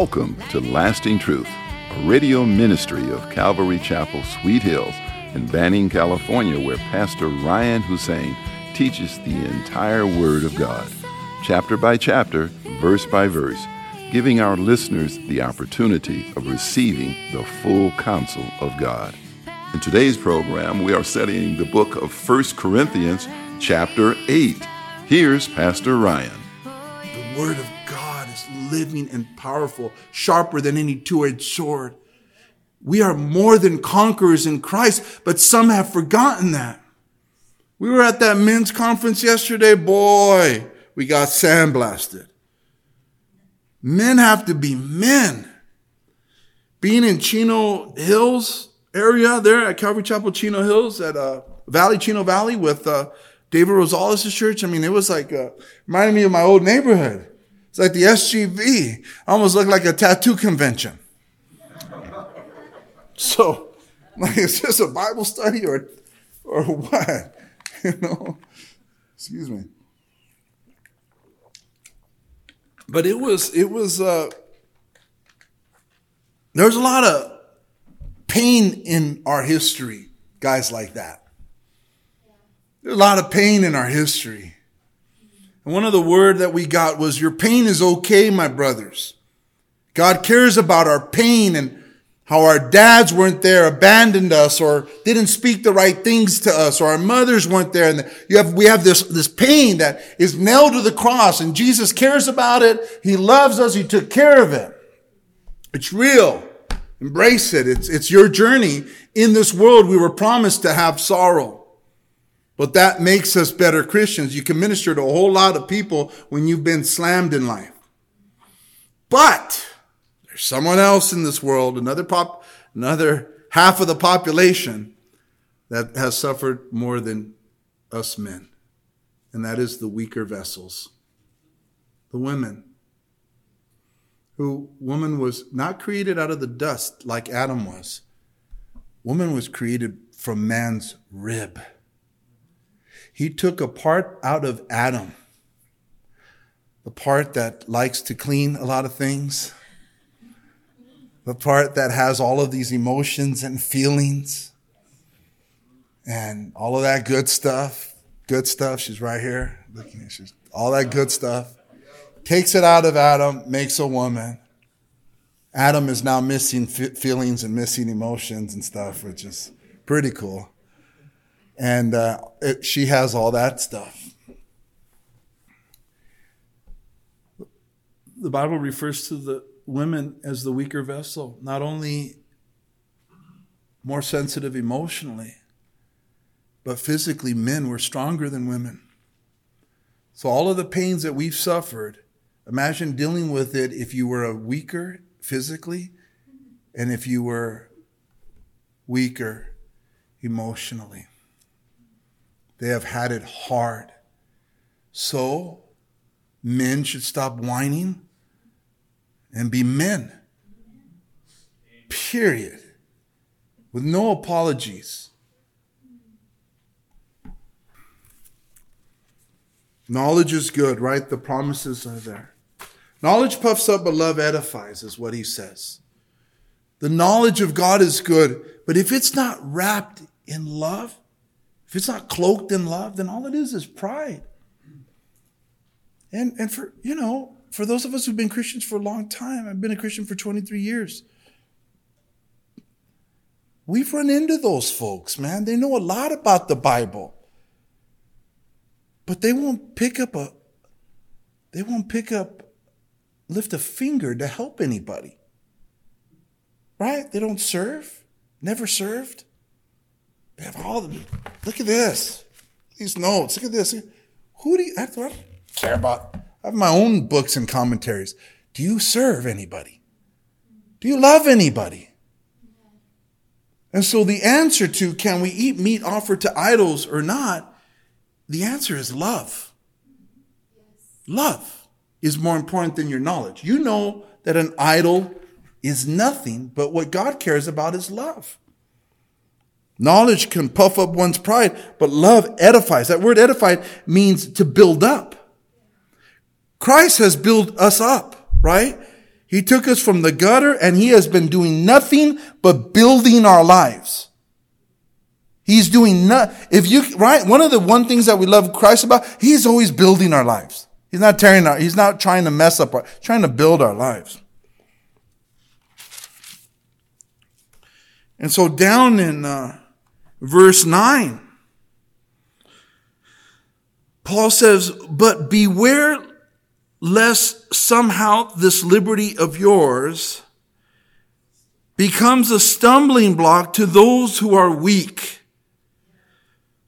Welcome to Lasting Truth, a radio ministry of Calvary Chapel, Sweet Hills, in Banning, California, where Pastor Ryan Hussein teaches the entire Word of God, chapter by chapter, verse by verse, giving our listeners the opportunity of receiving the full counsel of God. In today's program, we are studying the book of 1 Corinthians, chapter 8. Here's Pastor Ryan. The Word of living and powerful, sharper than any two edged sword. We are more than conquerors in Christ, but some have forgotten that. We were at that men's conference yesterday. Boy, we got sandblasted. Men have to be men. Being in Chino Hills area there at Calvary Chapel, Chino Hills at uh, Valley, Chino Valley with uh, David Rosales' church. I mean, it was like, uh, reminded me of my old neighborhood. It's like the SGV. Almost looked like a tattoo convention. So, like, is this a Bible study or, or what? You know? Excuse me. But it was, it was, uh, there's a lot of pain in our history, guys like that. There's a lot of pain in our history. And one of the word that we got was, your pain is okay, my brothers. God cares about our pain and how our dads weren't there, abandoned us, or didn't speak the right things to us, or our mothers weren't there. And you have, we have this, this pain that is nailed to the cross and Jesus cares about it. He loves us. He took care of it. It's real. Embrace it. It's, it's your journey. In this world, we were promised to have sorrow. But that makes us better Christians. You can minister to a whole lot of people when you've been slammed in life. But there's someone else in this world, another pop, another half of the population that has suffered more than us men. And that is the weaker vessels. The women. Who woman was not created out of the dust like Adam was. Woman was created from man's rib. He took a part out of Adam, the part that likes to clean a lot of things, the part that has all of these emotions and feelings and all of that good stuff. Good stuff. She's right here. Looking at she's all that good stuff. Takes it out of Adam, makes a woman. Adam is now missing feelings and missing emotions and stuff, which is pretty cool. And uh, it, she has all that stuff. The Bible refers to the women as the weaker vessel, not only more sensitive emotionally, but physically, men were stronger than women. So, all of the pains that we've suffered, imagine dealing with it if you were a weaker physically and if you were weaker emotionally. They have had it hard. So, men should stop whining and be men. Period. With no apologies. Knowledge is good, right? The promises are there. Knowledge puffs up, but love edifies, is what he says. The knowledge of God is good, but if it's not wrapped in love, if it's not cloaked in love, then all it is is pride. And, and for, you know, for those of us who've been Christians for a long time, I've been a Christian for 23 years. We've run into those folks, man. They know a lot about the Bible. But they won't pick up a they won't pick up lift a finger to help anybody. Right? They don't serve, never served. They have all the look at this. These notes. Look at this. Who do you care about? I have my own books and commentaries. Do you serve anybody? Do you love anybody? And so the answer to can we eat meat offered to idols or not, the answer is love. Love is more important than your knowledge. You know that an idol is nothing, but what God cares about is love. Knowledge can puff up one's pride, but love edifies. That word edified means to build up. Christ has built us up, right? He took us from the gutter and he has been doing nothing but building our lives. He's doing not, if you, right? One of the one things that we love Christ about, he's always building our lives. He's not tearing our, he's not trying to mess up our, trying to build our lives. And so down in uh, verse 9, Paul says, But beware lest somehow this liberty of yours becomes a stumbling block to those who are weak.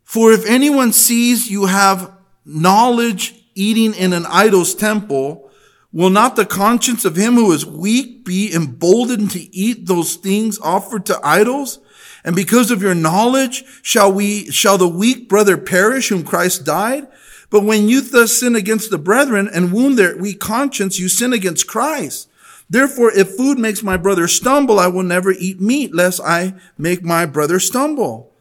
For if anyone sees you have knowledge eating in an idol's temple, will not the conscience of him who is weak be emboldened to eat those things offered to idols? And because of your knowledge, shall we, shall the weak brother perish whom Christ died? But when you thus sin against the brethren and wound their weak conscience, you sin against Christ. Therefore, if food makes my brother stumble, I will never eat meat lest I make my brother stumble.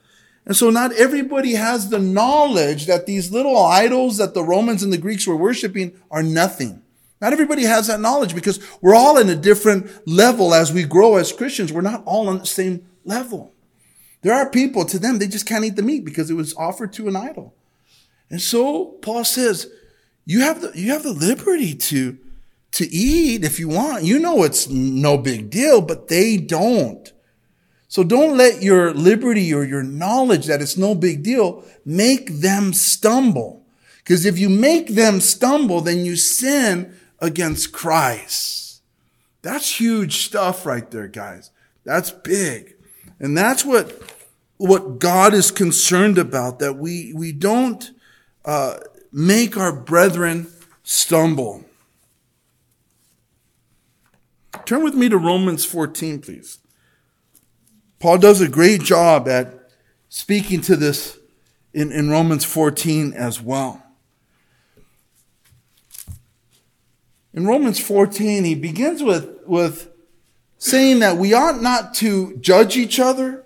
And so not everybody has the knowledge that these little idols that the Romans and the Greeks were worshiping are nothing. Not everybody has that knowledge because we're all in a different level as we grow as Christians. We're not all on the same level. There are people to them, they just can't eat the meat because it was offered to an idol. And so Paul says, you have the, you have the liberty to, to eat if you want. You know it's no big deal, but they don't. So don't let your liberty or your knowledge that it's no big deal make them stumble. Because if you make them stumble, then you sin against Christ. That's huge stuff right there, guys. That's big. And that's what, what God is concerned about, that we, we don't uh, make our brethren stumble. Turn with me to Romans 14, please. Paul does a great job at speaking to this in, in Romans 14 as well. In Romans 14, he begins with, with saying that we ought not to judge each other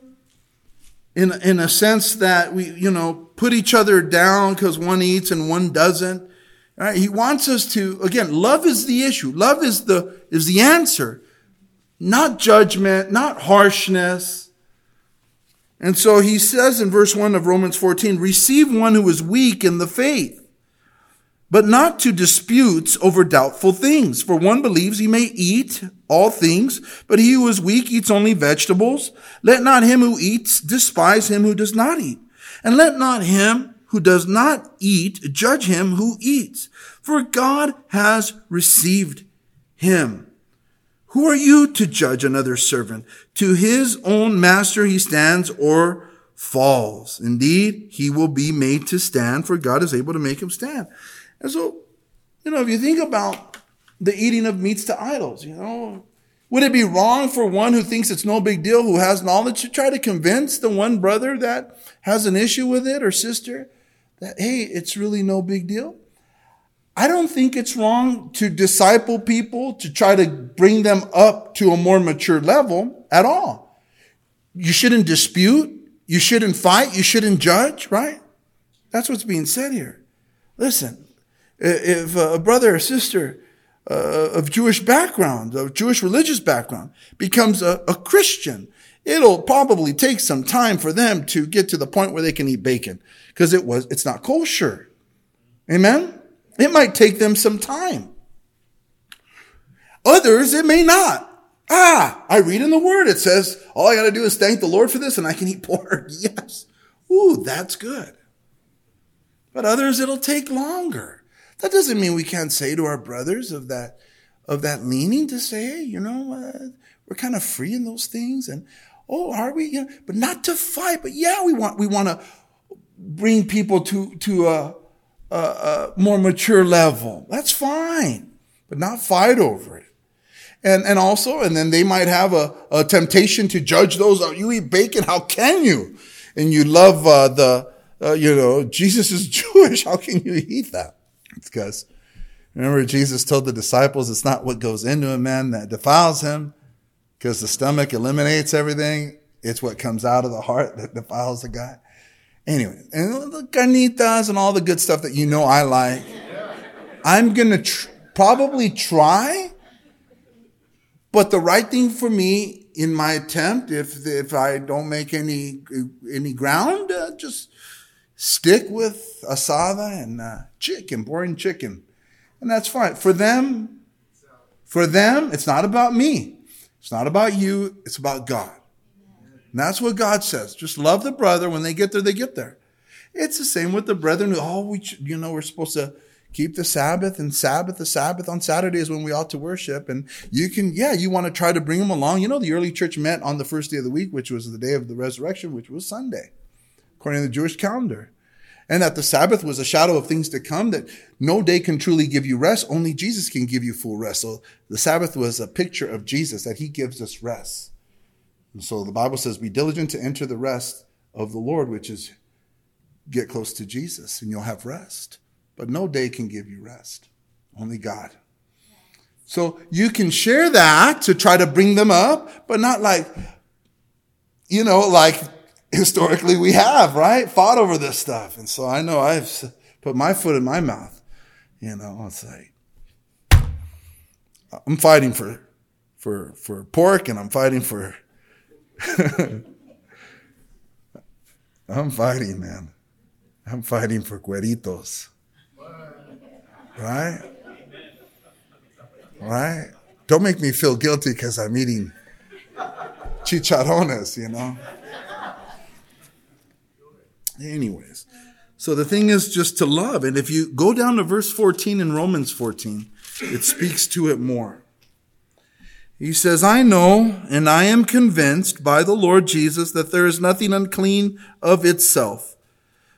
in, in a sense that we, you know, put each other down because one eats and one doesn't. Right? He wants us to, again, love is the issue. Love is the, is the answer. Not judgment, not harshness. And so he says in verse 1 of Romans 14, receive one who is weak in the faith but not to disputes over doubtful things. For one believes he may eat all things, but he who is weak eats only vegetables. Let not him who eats despise him who does not eat. And let not him who does not eat judge him who eats. For God has received him. Who are you to judge another servant? To his own master he stands or falls. Indeed, he will be made to stand, for God is able to make him stand. And so, you know, if you think about the eating of meats to idols, you know, would it be wrong for one who thinks it's no big deal, who has knowledge, to try to convince the one brother that has an issue with it or sister that, hey, it's really no big deal? I don't think it's wrong to disciple people, to try to bring them up to a more mature level at all. You shouldn't dispute. You shouldn't fight. You shouldn't judge, right? That's what's being said here. Listen, if a brother or sister uh, of Jewish background, of Jewish religious background, becomes a, a Christian, it'll probably take some time for them to get to the point where they can eat bacon because it was it's not kosher. Amen. It might take them some time. Others, it may not. Ah, I read in the word, it says, all I got to do is thank the Lord for this and I can eat pork. Yes. Ooh, that's good. But others, it'll take longer. That doesn't mean we can't say to our brothers of that of that leaning to say, hey, you know, uh, we're kind of free in those things, and oh, are we? You know, but not to fight. But yeah, we want we want to bring people to to a, a, a more mature level. That's fine, but not fight over it. And, and also, and then they might have a, a temptation to judge those. You eat bacon. How can you? And you love, uh, the, uh, you know, Jesus is Jewish. How can you eat that? Because remember Jesus told the disciples it's not what goes into a man that defiles him because the stomach eliminates everything. It's what comes out of the heart that defiles the guy. Anyway, and the carnitas and all the good stuff that you know I like. I'm going to tr- probably try But the right thing for me in my attempt, if if I don't make any any ground, uh, just stick with asada and uh, chicken, boring chicken, and that's fine for them. For them, it's not about me. It's not about you. It's about God. And that's what God says. Just love the brother. When they get there, they get there. It's the same with the brethren. Oh, we, you know, we're supposed to keep the Sabbath and Sabbath, the Sabbath on Saturdays when we ought to worship. And you can, yeah, you want to try to bring them along. You know, the early church met on the first day of the week, which was the day of the resurrection, which was Sunday, according to the Jewish calendar. And that the Sabbath was a shadow of things to come, that no day can truly give you rest. Only Jesus can give you full rest. So the Sabbath was a picture of Jesus, that he gives us rest. And so the Bible says, be diligent to enter the rest of the Lord, which is get close to Jesus and you'll have rest. But no day can give you rest. Only God. So you can share that to try to bring them up, but not like, you know, like historically we have, right? Fought over this stuff. And so I know I've put my foot in my mouth. You know, it's like, I'm fighting for, for, for pork and I'm fighting for, I'm fighting, man. I'm fighting for cueritos. Right? Right? Don't make me feel guilty because I'm eating chicharrones, you know? Anyways, so the thing is just to love. And if you go down to verse 14 in Romans 14, it speaks to it more. He says, I know and I am convinced by the Lord Jesus that there is nothing unclean of itself.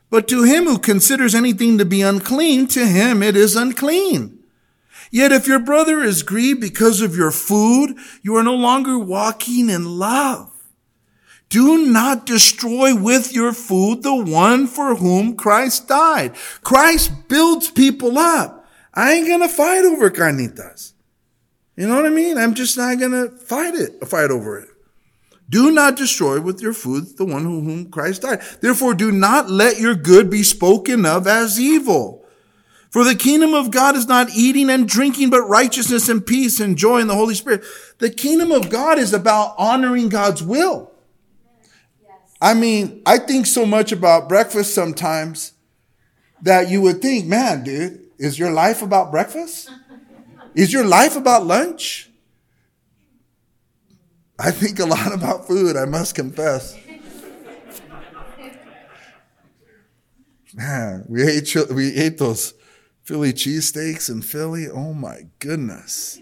But to him who considers anything to be unclean, to him it is unclean. Yet if your brother is grieved because of your food, you are no longer walking in love. Do not destroy with your food the one for whom Christ died. Christ builds people up. I ain't gonna fight over carnitas. You know what I mean? I'm just not gonna fight it, fight over it. Do not destroy with your food the one whom Christ died. Therefore, do not let your good be spoken of as evil. For the kingdom of God is not eating and drinking, but righteousness and peace and joy in the Holy Spirit. The kingdom of God is about honoring God's will. I mean, I think so much about breakfast sometimes that you would think, man, dude, is your life about breakfast? Is your life about lunch? I think a lot about food, I must confess. Man, we ate, we ate those Philly cheesesteaks in Philly. Oh my goodness.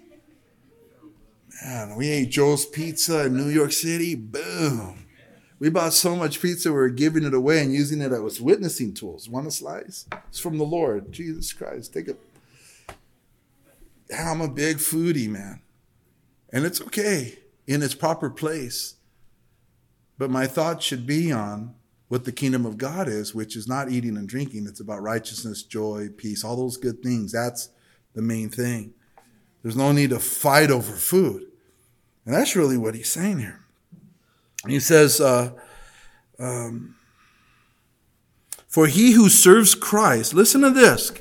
Man, we ate Joe's Pizza in New York City. Boom. We bought so much pizza, we were giving it away and using it as witnessing tools. Want a slice? It's from the Lord. Jesus Christ. Take it. I'm a big foodie, man. And it's okay in its proper place. But my thought should be on what the kingdom of God is, which is not eating and drinking. It's about righteousness, joy, peace, all those good things. That's the main thing. There's no need to fight over food. And that's really what he's saying here. He says, uh, um, For he who serves Christ, listen to this.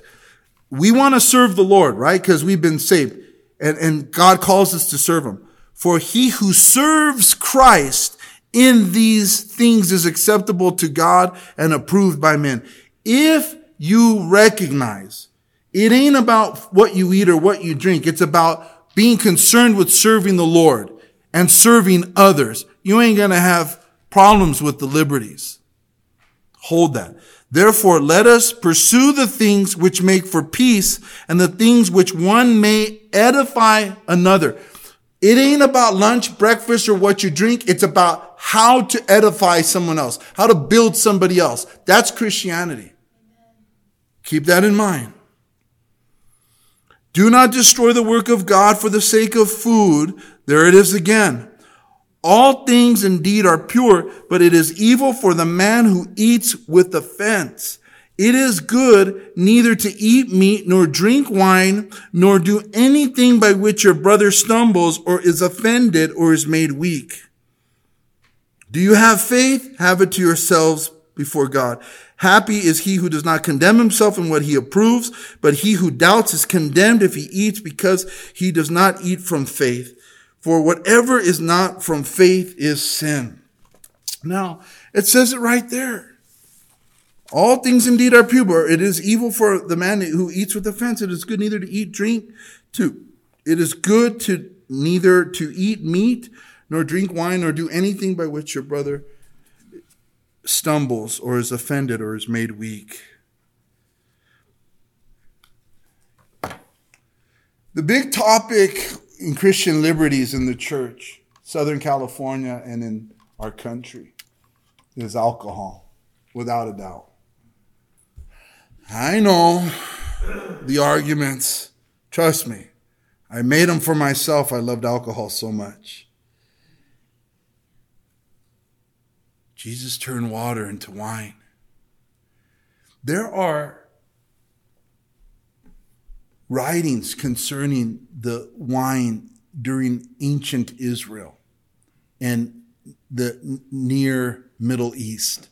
We want to serve the Lord, right? Because we've been saved. And, and God calls us to serve him. For he who serves Christ in these things is acceptable to God and approved by men. If you recognize it ain't about what you eat or what you drink. It's about being concerned with serving the Lord and serving others. You ain't going to have problems with the liberties. Hold that. Therefore, let us pursue the things which make for peace and the things which one may edify another. It ain't about lunch, breakfast, or what you drink. It's about how to edify someone else, how to build somebody else. That's Christianity. Keep that in mind. Do not destroy the work of God for the sake of food. There it is again. All things indeed are pure, but it is evil for the man who eats with offense. It is good neither to eat meat nor drink wine nor do anything by which your brother stumbles or is offended or is made weak. Do you have faith? Have it to yourselves before God. Happy is he who does not condemn himself in what he approves, but he who doubts is condemned if he eats because he does not eat from faith. For whatever is not from faith is sin. Now, it says it right there. All things indeed are pure. It is evil for the man who eats with offense. It is good neither to eat drink to, it is good to neither to eat meat nor drink wine nor do anything by which your brother stumbles or is offended or is made weak. The big topic in Christian liberties in the church, Southern California and in our country, is alcohol, without a doubt. I know the arguments. Trust me. I made them for myself. I loved alcohol so much. Jesus turned water into wine. There are writings concerning the wine during ancient Israel and the near Middle East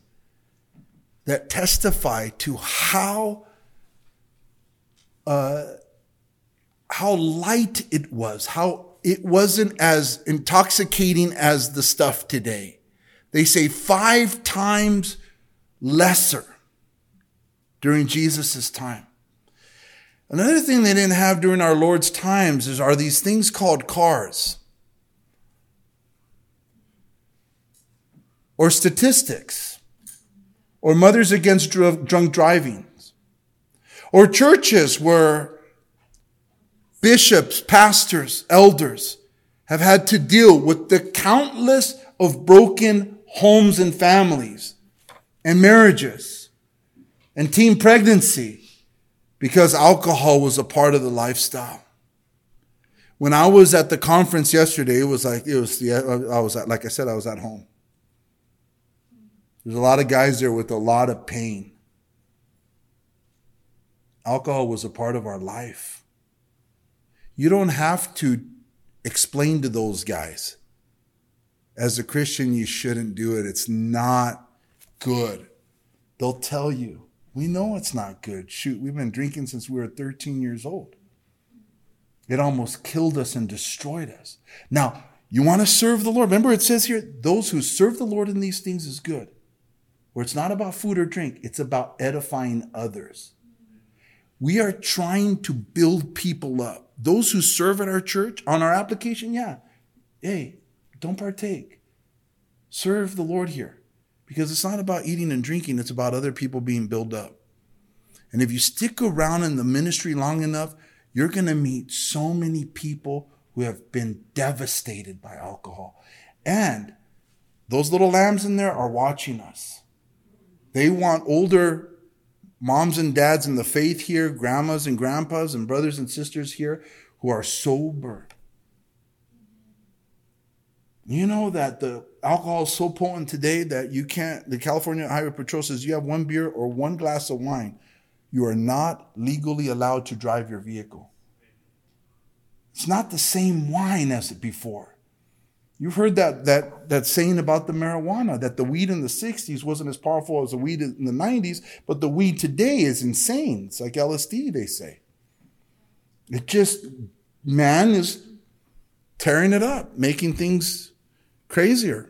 that testify to how uh, how light it was, how it wasn't as intoxicating as the stuff today. They say five times lesser during Jesus' time. Another thing they didn't have during our Lord's times is are these things called cars? Or statistics? Or mothers against drunk driving? Or churches where bishops, pastors, elders have had to deal with the countless of broken homes and families and marriages and teen pregnancy because alcohol was a part of the lifestyle. When I was at the conference yesterday, it was like, it was the, I was at, like I said, I was at home. There's a lot of guys there with a lot of pain. Alcohol was a part of our life. You don't have to explain to those guys. As a Christian, you shouldn't do it. It's not good. They'll tell you. We know it's not good. Shoot, we've been drinking since we were 13 years old. It almost killed us and destroyed us. Now, you want to serve the Lord. Remember, it says here, those who serve the Lord in these things is good. Where it's not about food or drink, it's about edifying others. We are trying to build people up. Those who serve at our church on our application, yeah. Hey, don't partake. Serve the Lord here because it's not about eating and drinking, it's about other people being built up. And if you stick around in the ministry long enough, you're going to meet so many people who have been devastated by alcohol. And those little lambs in there are watching us. They want older moms and dads in the faith here, grandmas and grandpas, and brothers and sisters here who are sober. You know that the alcohol is so potent today that you can't, the California Highway Patrol says you have one beer or one glass of wine, you are not legally allowed to drive your vehicle. It's not the same wine as it before. You've heard that, that, that saying about the marijuana, that the weed in the 60s wasn't as powerful as the weed in the 90s, but the weed today is insane. It's like LSD, they say. It just, man is tearing it up, making things crazier.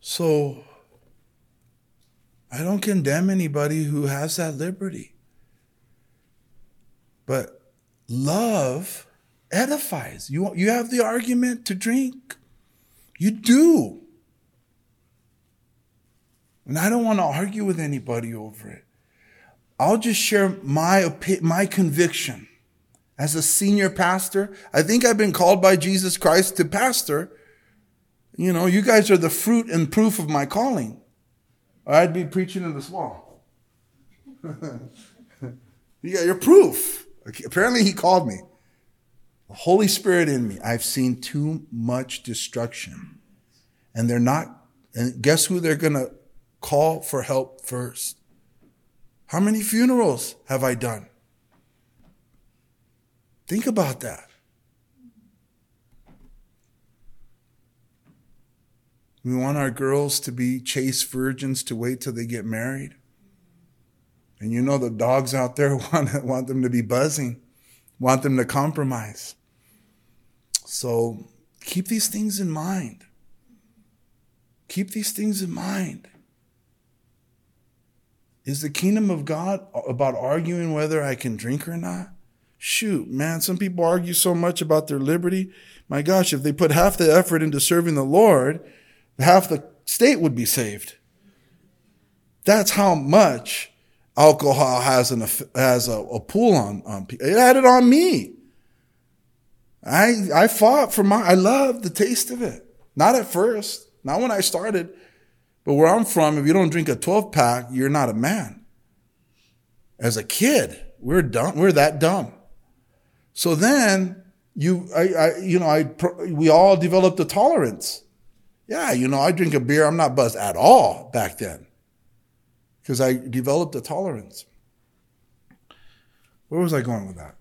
So, I don't condemn anybody who has that liberty. But love edifies. You, you have the argument to drink. You do. And I don't want to argue with anybody over it. I'll just share my, my conviction as a senior pastor. I think I've been called by Jesus Christ to pastor. You know, you guys are the fruit and proof of my calling. I'd be preaching in this wall. you got your proof. Apparently, he called me. The Holy Spirit in me. I've seen too much destruction. And they're not, and guess who they're going to call for help first? How many funerals have I done? Think about that. We want our girls to be chaste virgins to wait till they get married. And you know the dogs out there want, want them to be buzzing. want them to compromise. So keep these things in mind. Keep these things in mind. Is the kingdom of God about arguing whether I can drink or not? Shoot, man, some people argue so much about their liberty. My gosh, if they put half the effort into serving the Lord, half the state would be saved. That's how much alcohol has an has a, a pull on on people. It had it on me. I I fought for my. I loved the taste of it. Not at first, not when I started, but where I'm from, if you don't drink a 12 pack, you're not a man. As a kid, we're dumb. We're that dumb. So then you, I, I you know, I we all developed a tolerance. Yeah, you know, I drink a beer. I'm not buzzed at all back then because I developed a tolerance. Where was I going with that?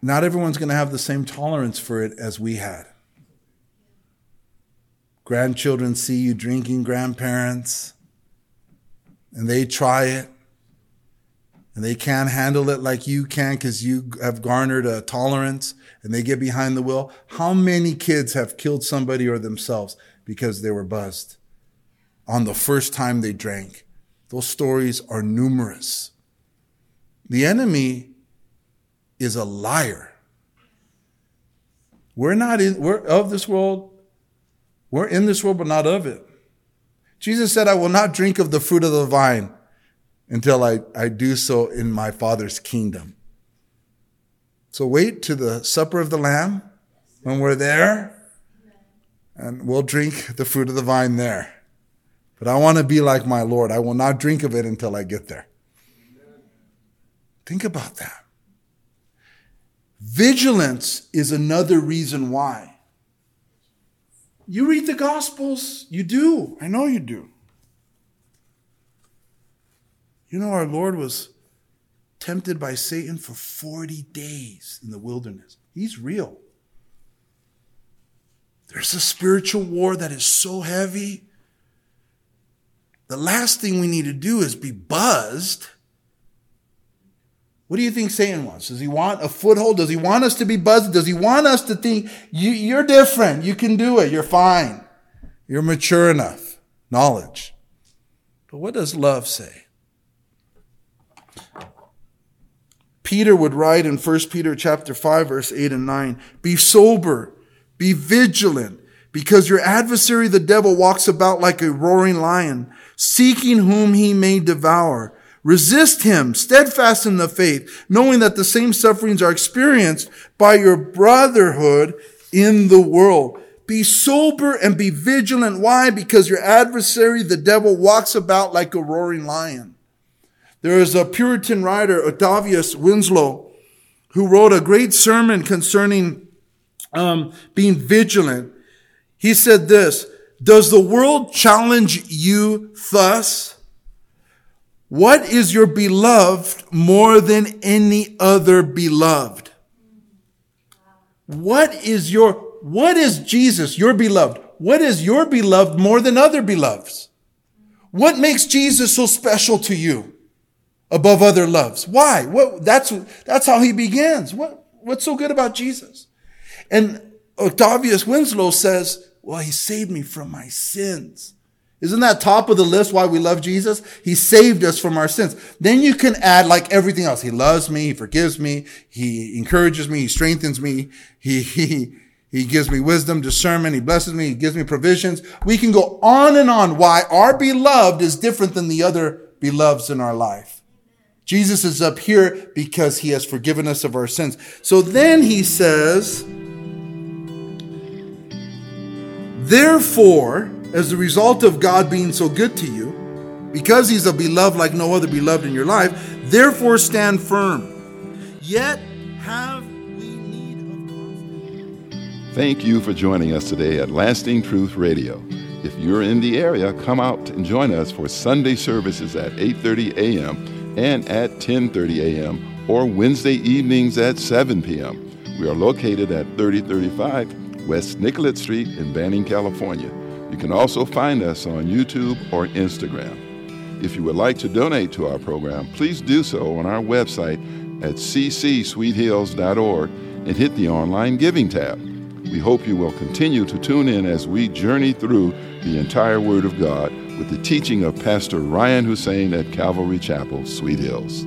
Not everyone's going to have the same tolerance for it as we had. Grandchildren see you drinking, grandparents, and they try it, and they can't handle it like you can because you have garnered a tolerance, and they get behind the wheel. How many kids have killed somebody or themselves because they were buzzed on the first time they drank. Those stories are numerous. The enemy is a liar. We're not in, we're of this world. We're in this world, but not of it. Jesus said, I will not drink of the fruit of the vine until I, I do so in my Father's kingdom. So wait to the supper of the Lamb when we're there and we'll drink the fruit of the vine there. But I want to be like my Lord. I will not drink of it until I get there. Think about that. Vigilance is another reason why. You read the Gospels, you do. I know you do. You know, our Lord was tempted by Satan for 40 days in the wilderness. He's real. There's a spiritual war that is so heavy. The last thing we need to do is be buzzed. What do you think Satan wants? Does he want a foothold? Does he want us to be buzzed? Does he want us to think you, are different? You can do it. You're fine. You're mature enough. Knowledge. But what does love say? Peter would write in 1 Peter chapter 5 verse 8 and 9, be sober, be vigilant because your adversary, the devil, walks about like a roaring lion, seeking whom he may devour. Resist him, steadfast in the faith, knowing that the same sufferings are experienced by your brotherhood in the world. Be sober and be vigilant. Why? Because your adversary, the devil, walks about like a roaring lion. There is a Puritan writer, Octavius Winslow, who wrote a great sermon concerning um, being vigilant. He said this, does the world challenge you thus? What is your beloved more than any other beloved? What is your, what is Jesus, your beloved? What is your beloved more than other beloveds? What makes Jesus so special to you above other loves? Why? What, that's, that's how he begins. What, what's so good about Jesus? And Octavius Winslow says, well, he saved me from my sins. Isn't that top of the list why we love Jesus? He saved us from our sins. Then you can add like everything else. He loves me. He forgives me. He encourages me. He strengthens me. He, he, he gives me wisdom, discernment. He blesses me. He gives me provisions. We can go on and on why our beloved is different than the other beloveds in our life. Jesus is up here because he has forgiven us of our sins. So then he says, Therefore, as a result of God being so good to you, because he's a beloved like no other beloved in your life, therefore stand firm. Yet have we need of Thank you for joining us today at Lasting Truth Radio. If you're in the area, come out and join us for Sunday services at 8:30 a.m. and at 10:30 a.m. or Wednesday evenings at 7 p.m. We are located at 3035 West Nicollet Street in Banning, California. You can also find us on YouTube or Instagram. If you would like to donate to our program, please do so on our website at ccsweethills.org and hit the online giving tab. We hope you will continue to tune in as we journey through the entire Word of God with the teaching of Pastor Ryan Hussein at Calvary Chapel, Sweet Hills.